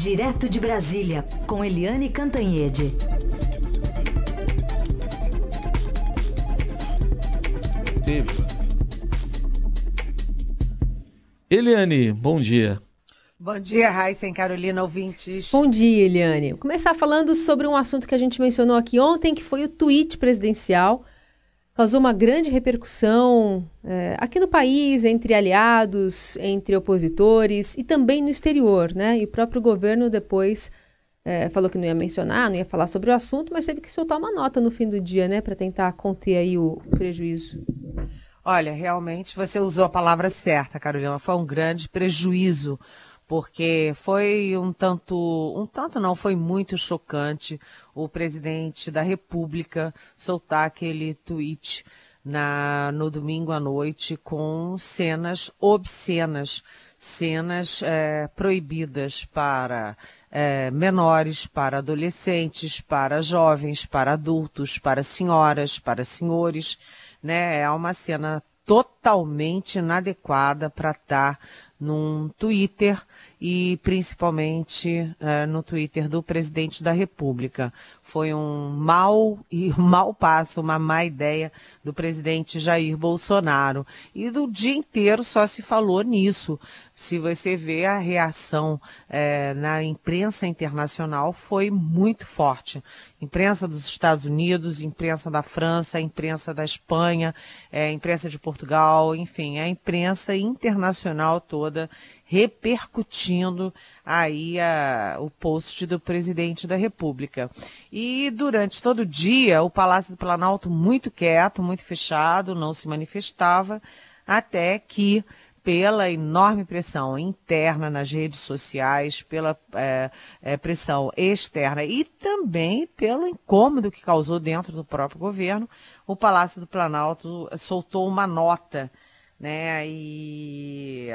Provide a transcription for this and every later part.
Direto de Brasília, com Eliane Cantanhede. Eliane, bom dia. Bom dia, Raíssa e Carolina, ouvintes. Bom dia, Eliane. Vou começar falando sobre um assunto que a gente mencionou aqui ontem, que foi o tweet presidencial causou uma grande repercussão é, aqui no país, entre aliados, entre opositores e também no exterior, né? E o próprio governo depois é, falou que não ia mencionar, não ia falar sobre o assunto, mas teve que soltar uma nota no fim do dia, né, para tentar conter aí o prejuízo. Olha, realmente você usou a palavra certa, Carolina. Foi um grande prejuízo porque foi um tanto, um tanto não, foi muito chocante o presidente da República soltar aquele tweet na, no domingo à noite com cenas obscenas, cenas é, proibidas para é, menores, para adolescentes, para jovens, para adultos, para senhoras, para senhores, né? É uma cena totalmente inadequada para estar num Twitter e principalmente uh, no Twitter do presidente da República. Foi um mau e mau passo, uma má ideia do presidente Jair Bolsonaro. E do dia inteiro só se falou nisso. Se você vê a reação é, na imprensa internacional foi muito forte. Imprensa dos Estados Unidos, imprensa da França, imprensa da Espanha, é, imprensa de Portugal, enfim, a imprensa internacional toda repercutindo aí a, o post do presidente da República. E durante todo o dia, o Palácio do Planalto muito quieto, muito fechado, não se manifestava, até que pela enorme pressão interna nas redes sociais, pela é, é, pressão externa e também pelo incômodo que causou dentro do próprio governo, o Palácio do Planalto soltou uma nota, né? E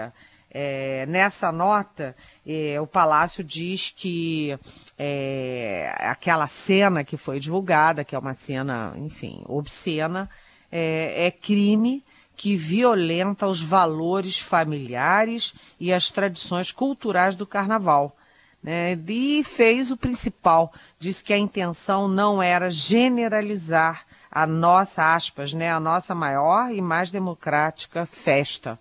é, nessa nota, é, o Palácio diz que é, aquela cena que foi divulgada, que é uma cena, enfim, obscena, é, é crime que violenta os valores familiares e as tradições culturais do carnaval. Né? E fez o principal, disse que a intenção não era generalizar a nossa, aspas, né, a nossa maior e mais democrática festa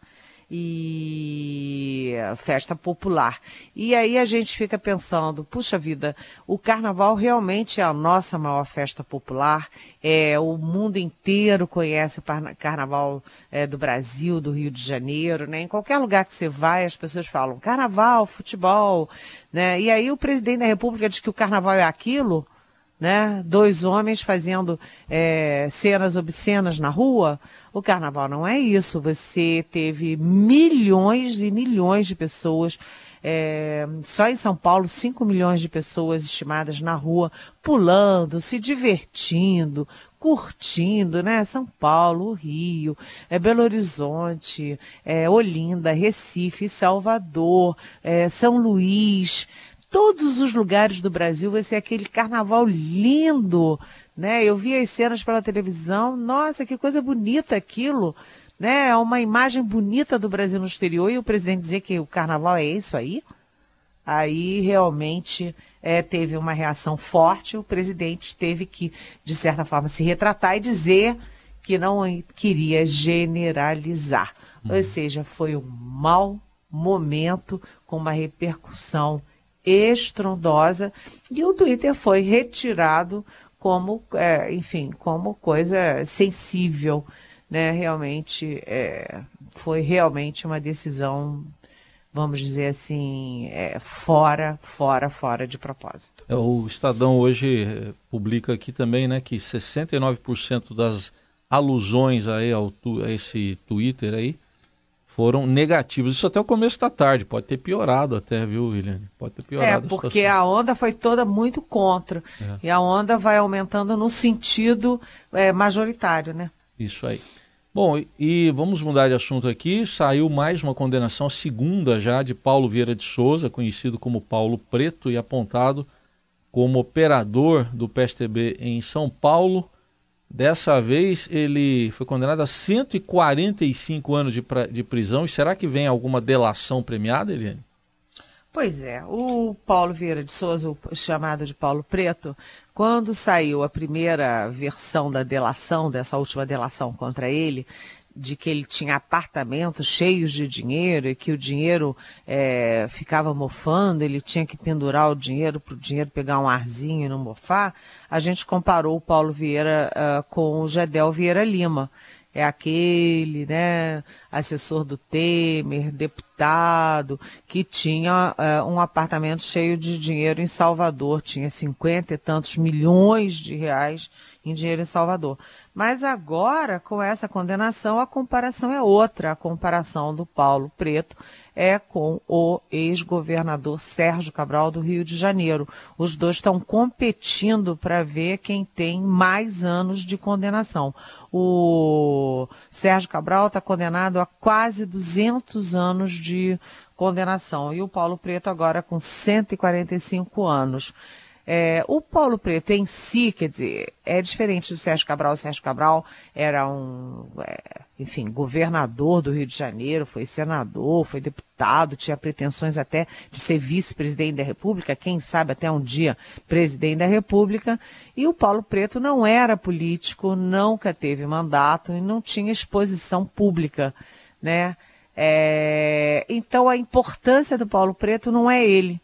e festa popular. E aí a gente fica pensando, puxa vida, o carnaval realmente é a nossa maior festa popular. É, o mundo inteiro conhece o carnaval é, do Brasil, do Rio de Janeiro, né? Em qualquer lugar que você vai, as pessoas falam carnaval, futebol, né? E aí o presidente da República diz que o carnaval é aquilo, né? Dois homens fazendo é, cenas obscenas na rua. O carnaval não é isso. Você teve milhões e milhões de pessoas. É, só em São Paulo, 5 milhões de pessoas estimadas na rua, pulando, se divertindo, curtindo, né? São Paulo, Rio, é Belo Horizonte, é Olinda, Recife, Salvador, é São Luís, todos os lugares do Brasil vai ser aquele carnaval lindo, né? Eu vi as cenas pela televisão, nossa, que coisa bonita aquilo, né? É uma imagem bonita do Brasil no exterior e o presidente dizer que o carnaval é isso aí, aí realmente é, teve uma reação forte. O presidente teve que, de certa forma, se retratar e dizer que não queria generalizar. Hum. Ou seja, foi um mau momento com uma repercussão estrondosa e o Twitter foi retirado como, é, enfim, como coisa sensível, né? Realmente é, foi realmente uma decisão, vamos dizer assim, é, fora, fora, fora de propósito. É, o Estadão hoje é, publica aqui também, né, que 69% das alusões aí ao, a esse Twitter aí foram negativos. Isso até o começo da tarde, pode ter piorado até, viu, William? Pode ter piorado. É, porque a, a onda foi toda muito contra. É. E a onda vai aumentando no sentido é, majoritário, né? Isso aí. Bom, e vamos mudar de assunto aqui. Saiu mais uma condenação, a segunda já, de Paulo Vieira de Souza, conhecido como Paulo Preto e apontado como operador do PSTB em São Paulo Dessa vez ele foi condenado a 145 anos de, de prisão. E será que vem alguma delação premiada, Eliane? Pois é, o Paulo Vieira de Souza, chamado de Paulo Preto, quando saiu a primeira versão da delação, dessa última delação contra ele, de que ele tinha apartamentos cheios de dinheiro e que o dinheiro é, ficava mofando, ele tinha que pendurar o dinheiro para o dinheiro pegar um arzinho e não mofar, a gente comparou o Paulo Vieira uh, com o Gedel Vieira Lima é aquele, né, assessor do Temer, deputado, que tinha uh, um apartamento cheio de dinheiro em Salvador, tinha cinquenta e tantos milhões de reais em dinheiro em Salvador. Mas agora, com essa condenação, a comparação é outra. A comparação do Paulo Preto é com o ex-governador Sérgio Cabral do Rio de Janeiro. Os dois estão competindo para ver quem tem mais anos de condenação. O Sérgio Cabral está condenado a quase 200 anos de condenação e o Paulo Preto agora com 145 anos. É, o Paulo Preto em si, quer dizer, é diferente do Sérgio Cabral. O Sérgio Cabral era um, é, enfim, governador do Rio de Janeiro, foi senador, foi deputado, tinha pretensões até de ser vice-presidente da República, quem sabe até um dia presidente da República. E o Paulo Preto não era político, nunca teve mandato e não tinha exposição pública, né? É, então a importância do Paulo Preto não é ele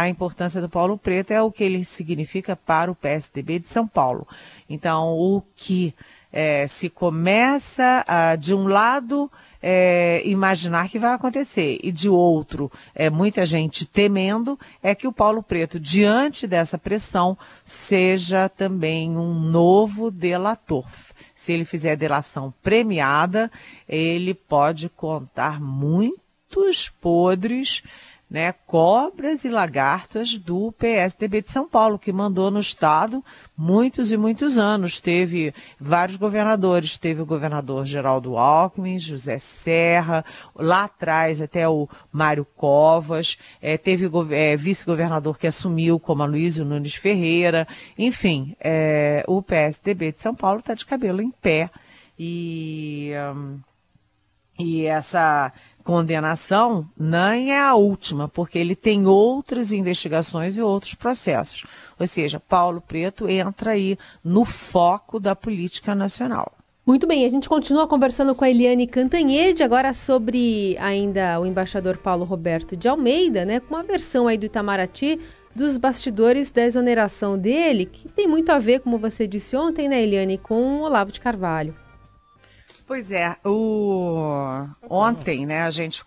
a importância do Paulo Preto é o que ele significa para o PSDB de São Paulo. Então, o que é, se começa a, de um lado, é, imaginar que vai acontecer, e de outro, é, muita gente temendo, é que o Paulo Preto, diante dessa pressão, seja também um novo delator. Se ele fizer delação premiada, ele pode contar muitos podres né, cobras e lagartas do PSDB de São Paulo, que mandou no Estado muitos e muitos anos. Teve vários governadores, teve o governador Geraldo Alckmin, José Serra, lá atrás até o Mário Covas, é, teve é, vice-governador que assumiu, como a Luísio Nunes Ferreira. Enfim, é, o PSDB de São Paulo está de cabelo em pé. E, e essa condenação nem é a última, porque ele tem outras investigações e outros processos. Ou seja, Paulo Preto entra aí no foco da política nacional. Muito bem, a gente continua conversando com a Eliane Cantanhede, agora sobre ainda o embaixador Paulo Roberto de Almeida, né, com uma versão aí do Itamaraty dos bastidores da exoneração dele, que tem muito a ver, como você disse ontem, né, Eliane, com o Olavo de Carvalho. Pois é, o... ontem né, a gente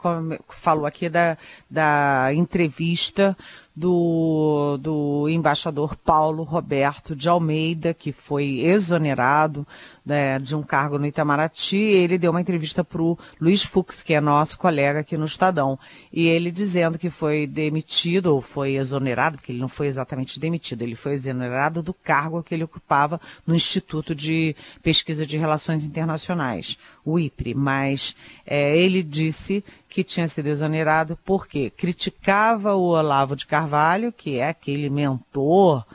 falou aqui da, da entrevista do, do embaixador Paulo Roberto de Almeida, que foi exonerado né, de um cargo no Itamaraty. Ele deu uma entrevista para o Luiz Fux, que é nosso colega aqui no Estadão, e ele dizendo que foi demitido, ou foi exonerado, porque ele não foi exatamente demitido, ele foi exonerado do cargo que ele ocupava no Instituto de Pesquisa de Relações Internacionais, o IPRE. Mas é, ele disse que tinha sido exonerado porque criticava o Olavo de Carvalho, que é aquele mentor,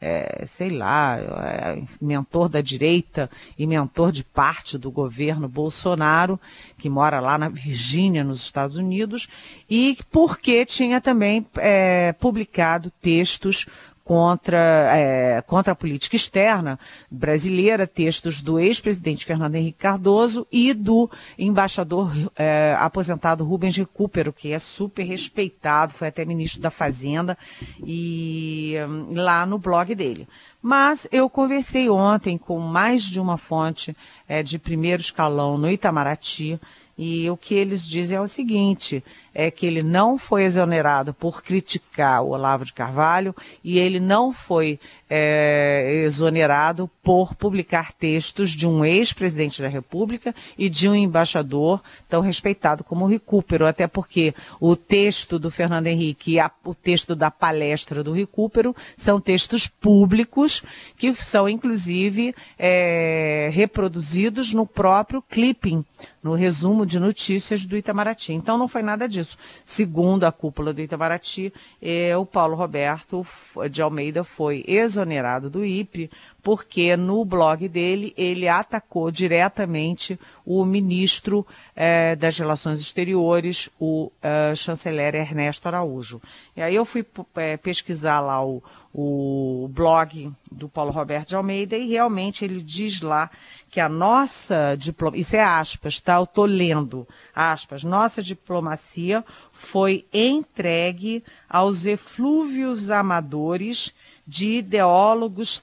é, sei lá, é, mentor da direita e mentor de parte do governo Bolsonaro, que mora lá na Virgínia, nos Estados Unidos, e porque tinha também é, publicado textos contra, é, contra a política externa brasileira, textos do ex-presidente Fernando Henrique Cardoso e do embaixador é, aposentado Rubens Recupero, que é super respeitado, foi até ministro da Fazenda, e hum, lá no blog dele. Mas eu conversei ontem com mais de uma fonte é, de primeiro escalão no Itamaraty, e o que eles dizem é o seguinte: é que ele não foi exonerado por criticar o Olavo de Carvalho e ele não foi é, exonerado por publicar textos de um ex-presidente da República e de um embaixador tão respeitado como o Recupero, até porque o texto do Fernando Henrique e a, o texto da palestra do Recupero são textos públicos que são inclusive é, reproduzidos no próprio clipping, no resumo de notícias do Itamaraty. Então não foi nada disso. Segundo a cúpula do Itamaraty, é, o Paulo Roberto de Almeida foi exonerado do IPRE, porque no blog dele ele atacou diretamente o ministro é, das Relações Exteriores, o é, chanceler Ernesto Araújo. E aí eu fui é, pesquisar lá o, o blog do Paulo Roberto de Almeida e realmente ele diz lá que a nossa diplomacia, isso é aspas, tá? Eu tô lendo, aspas, nossa diplomacia foi entregue aos eflúvios amadores de ideólogos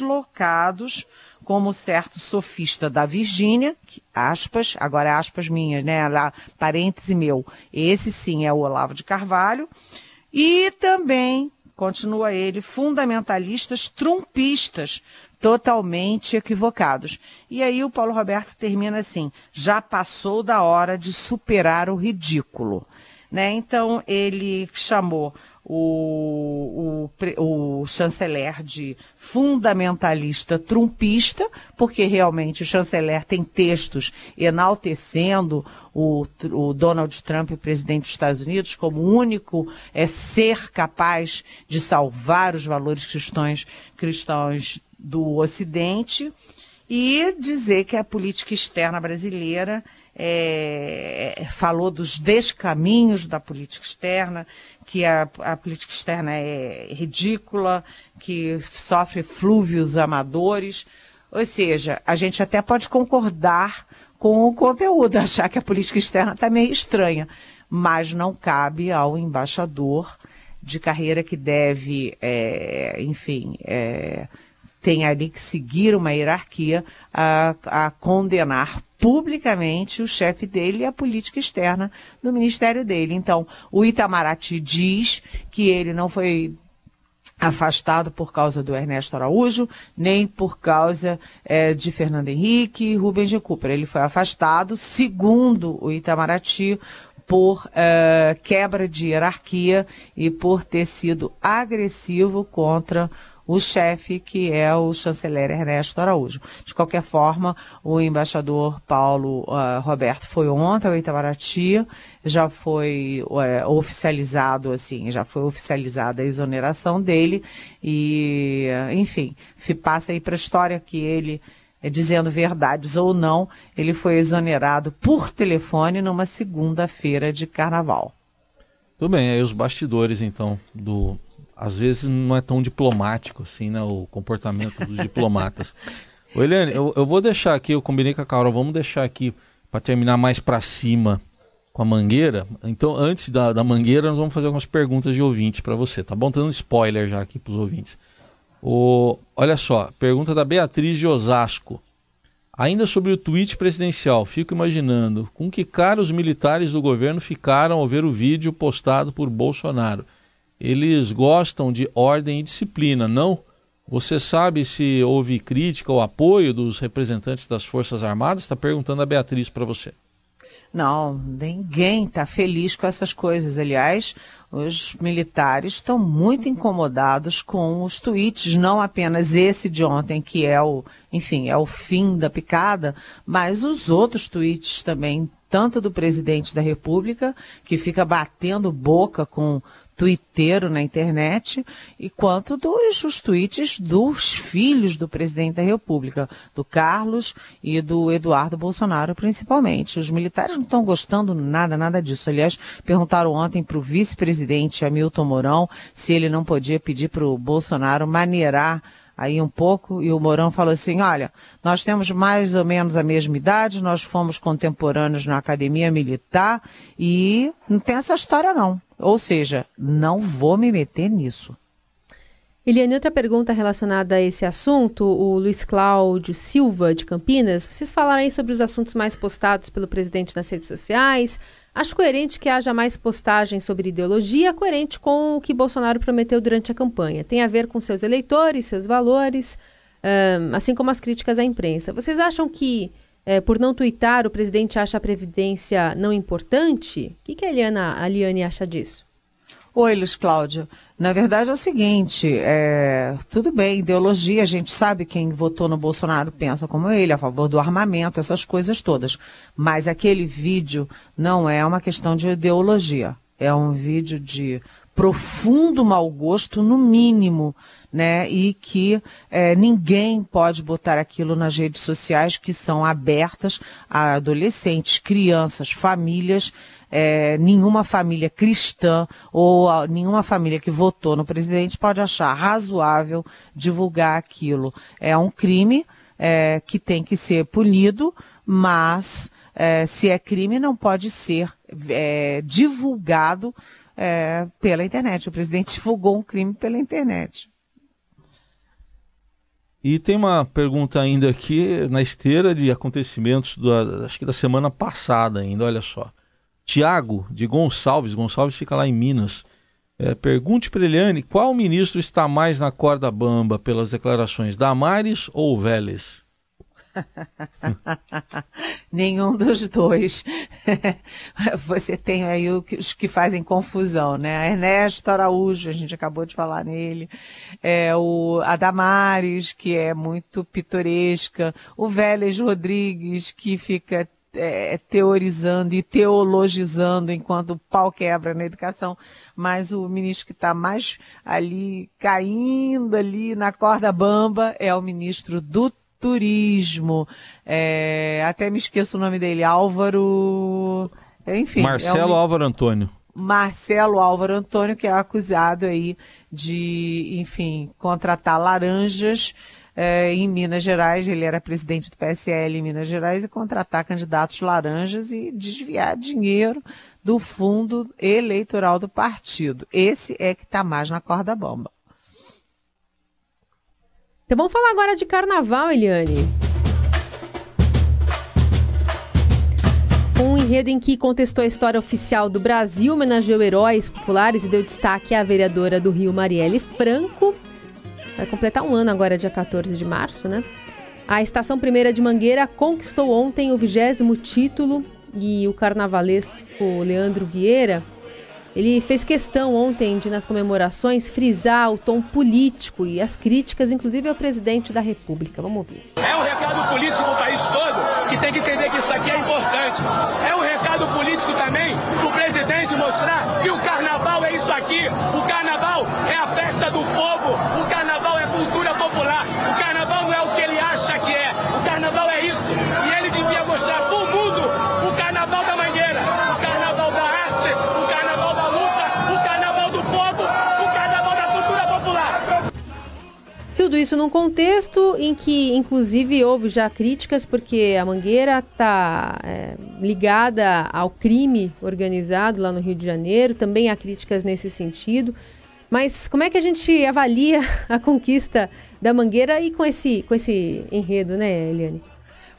locados como certo sofista da Virgínia, aspas, agora é aspas minhas, né, lá, parêntese meu, esse sim é o Olavo de Carvalho, e também, continua ele, fundamentalistas trumpistas, totalmente equivocados. E aí o Paulo Roberto termina assim: já passou da hora de superar o ridículo. Né? Então ele chamou o, o, o, chanceler de fundamentalista trumpista, porque realmente o chanceler tem textos enaltecendo o, o Donald Trump, presidente dos Estados Unidos, como o único é, ser capaz de salvar os valores cristãos, cristãos do Ocidente e dizer que a política externa brasileira é, falou dos descaminhos da política externa, que a, a, política externa é ridícula, que sofre flúvios amadores. Ou seja, a gente até pode concordar com o conteúdo, achar que a política externa está meio estranha, mas não cabe ao embaixador de carreira que deve, é, enfim, é, tem ali que seguir uma hierarquia a, a condenar publicamente o chefe dele e a política externa do ministério dele. Então, o Itamaraty diz que ele não foi afastado por causa do Ernesto Araújo, nem por causa é, de Fernando Henrique e Rubens de Cooper. Ele foi afastado, segundo o Itamaraty, por uh, quebra de hierarquia e por ter sido agressivo contra o chefe, que é o chanceler Ernesto Araújo. De qualquer forma, o embaixador Paulo uh, Roberto foi ontem ao Itamaraty, já foi uh, oficializado, assim, já foi oficializada a exoneração dele e, enfim, passa aí para a história que ele é, dizendo verdades ou não, ele foi exonerado por telefone numa segunda-feira de carnaval. Tudo bem, aí os bastidores então do às vezes não é tão diplomático assim, né? O comportamento dos diplomatas. Ô, Eliane, eu, eu vou deixar aqui, eu combinei com a Carol, vamos deixar aqui para terminar mais para cima com a mangueira. Então, antes da, da mangueira, nós vamos fazer algumas perguntas de ouvintes para você, tá bom? Dando spoiler já aqui para os ouvintes. O, olha só, pergunta da Beatriz de Osasco. Ainda sobre o tweet presidencial, fico imaginando com que cara os militares do governo ficaram ao ver o vídeo postado por Bolsonaro eles gostam de ordem e disciplina, não? Você sabe se houve crítica ou apoio dos representantes das Forças Armadas? Está perguntando a Beatriz para você. Não, ninguém está feliz com essas coisas. Aliás, os militares estão muito incomodados com os tweets, não apenas esse de ontem, que é o, enfim, é o fim da picada, mas os outros tweets também, tanto do presidente da República, que fica batendo boca com twitteiro na internet, e quanto dos os tweets dos filhos do presidente da República, do Carlos e do Eduardo Bolsonaro, principalmente. Os militares não estão gostando nada, nada disso. Aliás, perguntaram ontem para o vice-presidente Hamilton Mourão se ele não podia pedir para o Bolsonaro maneirar aí um pouco, e o Mourão falou assim, olha, nós temos mais ou menos a mesma idade, nós fomos contemporâneos na academia militar, e não tem essa história não. Ou seja, não vou me meter nisso. Eliane, outra pergunta relacionada a esse assunto, o Luiz Cláudio Silva, de Campinas, vocês falaram aí sobre os assuntos mais postados pelo presidente nas redes sociais. Acho coerente que haja mais postagens sobre ideologia, coerente com o que Bolsonaro prometeu durante a campanha. Tem a ver com seus eleitores, seus valores, um, assim como as críticas à imprensa. Vocês acham que é, por não tuitar, o presidente acha a Previdência não importante? O que, que a, Eliana, a Liane acha disso? Oi, Luiz Cláudio. Na verdade é o seguinte, é, tudo bem, ideologia, a gente sabe quem votou no Bolsonaro pensa como ele, a favor do armamento, essas coisas todas. Mas aquele vídeo não é uma questão de ideologia. É um vídeo de profundo mau gosto, no mínimo, né? E que é, ninguém pode botar aquilo nas redes sociais que são abertas a adolescentes, crianças, famílias. É, nenhuma família cristã ou a, nenhuma família que votou no presidente pode achar razoável divulgar aquilo. É um crime é, que tem que ser punido, mas é, se é crime não pode ser é, divulgado é, pela internet. O presidente divulgou um crime pela internet. E tem uma pergunta ainda aqui na esteira de acontecimentos do, acho que da semana passada ainda, olha só. Tiago de Gonçalves, Gonçalves fica lá em Minas. É, pergunte para Eliane qual ministro está mais na corda bamba pelas declarações, Damares ou Vélez? Nenhum dos dois. Você tem aí os que fazem confusão, né? Ernesto Araújo, a gente acabou de falar nele. É, o Adamares, que é muito pitoresca. O Vélez Rodrigues, que fica é, teorizando e teologizando enquanto o pau quebra na educação, mas o ministro que está mais ali caindo ali na corda bamba é o ministro do turismo. É, até me esqueço o nome dele, Álvaro. Enfim. Marcelo é um... Álvaro Antônio. Marcelo Álvaro Antônio, que é acusado aí de, enfim, contratar laranjas é, em Minas Gerais. Ele era presidente do PSL em Minas Gerais e contratar candidatos laranjas e desviar dinheiro do fundo eleitoral do partido. Esse é que está mais na corda bomba. Então vamos falar agora de carnaval, Eliane. Um enredo em que contestou a história oficial do Brasil, homenageou heróis populares e deu destaque à vereadora do Rio, Marielle Franco. Vai completar um ano agora, dia 14 de março, né? A Estação Primeira de Mangueira conquistou ontem o vigésimo título e o carnavalesco Leandro Vieira ele fez questão ontem de, nas comemorações, frisar o tom político e as críticas, inclusive ao presidente da República. Vamos ouvir. É um recado político para o país todo que tem que entender que isso aqui é importante. É um recado político também para o presidente mostrar que o carnaval é isso aqui. O Tudo isso num contexto em que, inclusive, houve já críticas, porque a Mangueira está é, ligada ao crime organizado lá no Rio de Janeiro, também há críticas nesse sentido. Mas como é que a gente avalia a conquista da Mangueira e com esse, com esse enredo, né, Eliane?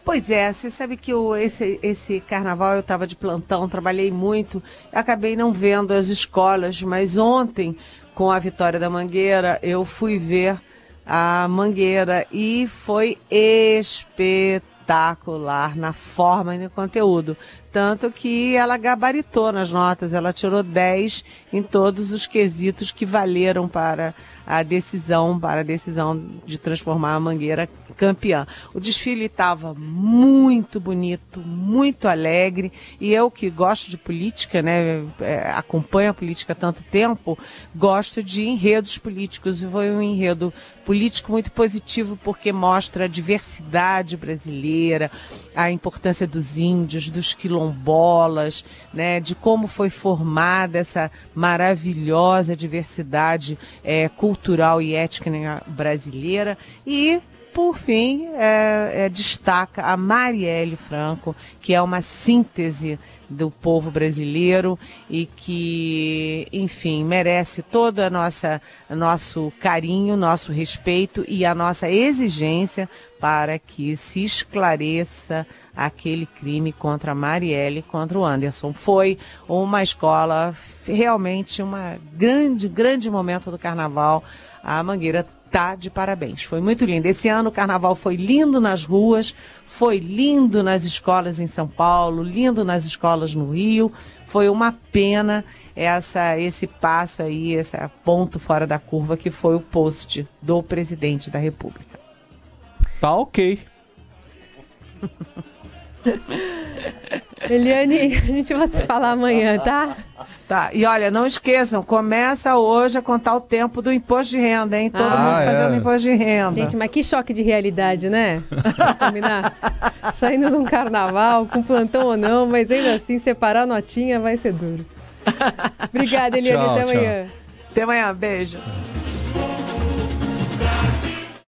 Pois é, você sabe que esse, esse carnaval eu estava de plantão, trabalhei muito, acabei não vendo as escolas, mas ontem, com a vitória da Mangueira, eu fui ver a Mangueira e foi espetacular na forma e no conteúdo. Tanto que ela gabaritou nas notas, ela tirou 10 em todos os quesitos que valeram para a decisão, para a decisão de transformar a Mangueira campeã. O desfile estava muito bonito, muito alegre, e eu que gosto de política, né, é, acompanho a política há tanto tempo, gosto de enredos políticos, e foi um enredo político muito positivo porque mostra a diversidade brasileira, a importância dos índios, dos quilombolas, né, de como foi formada essa maravilhosa diversidade é, cultural e étnica brasileira e por fim, é, é, destaca a Marielle Franco, que é uma síntese do povo brasileiro e que, enfim, merece todo a nossa nosso carinho, nosso respeito e a nossa exigência para que se esclareça aquele crime contra a Marielle, contra o Anderson. Foi uma escola realmente uma grande, grande momento do carnaval. A Mangueira tá de parabéns. Foi muito lindo. Esse ano o carnaval foi lindo nas ruas, foi lindo nas escolas em São Paulo, lindo nas escolas no Rio. Foi uma pena essa esse passo aí, esse ponto fora da curva que foi o post do presidente da República. Tá ok. Eliane, a gente vai se falar amanhã, tá? Tá, e olha, não esqueçam, começa hoje a contar o tempo do imposto de renda, hein? Todo Ah, mundo é. fazendo imposto de renda. Gente, mas que choque de realidade, né? Combinar? Saindo num carnaval, com plantão ou não, mas ainda assim, separar a notinha vai ser duro. Obrigada, Eliane. Tchau, Até tchau. amanhã. Até amanhã, beijo.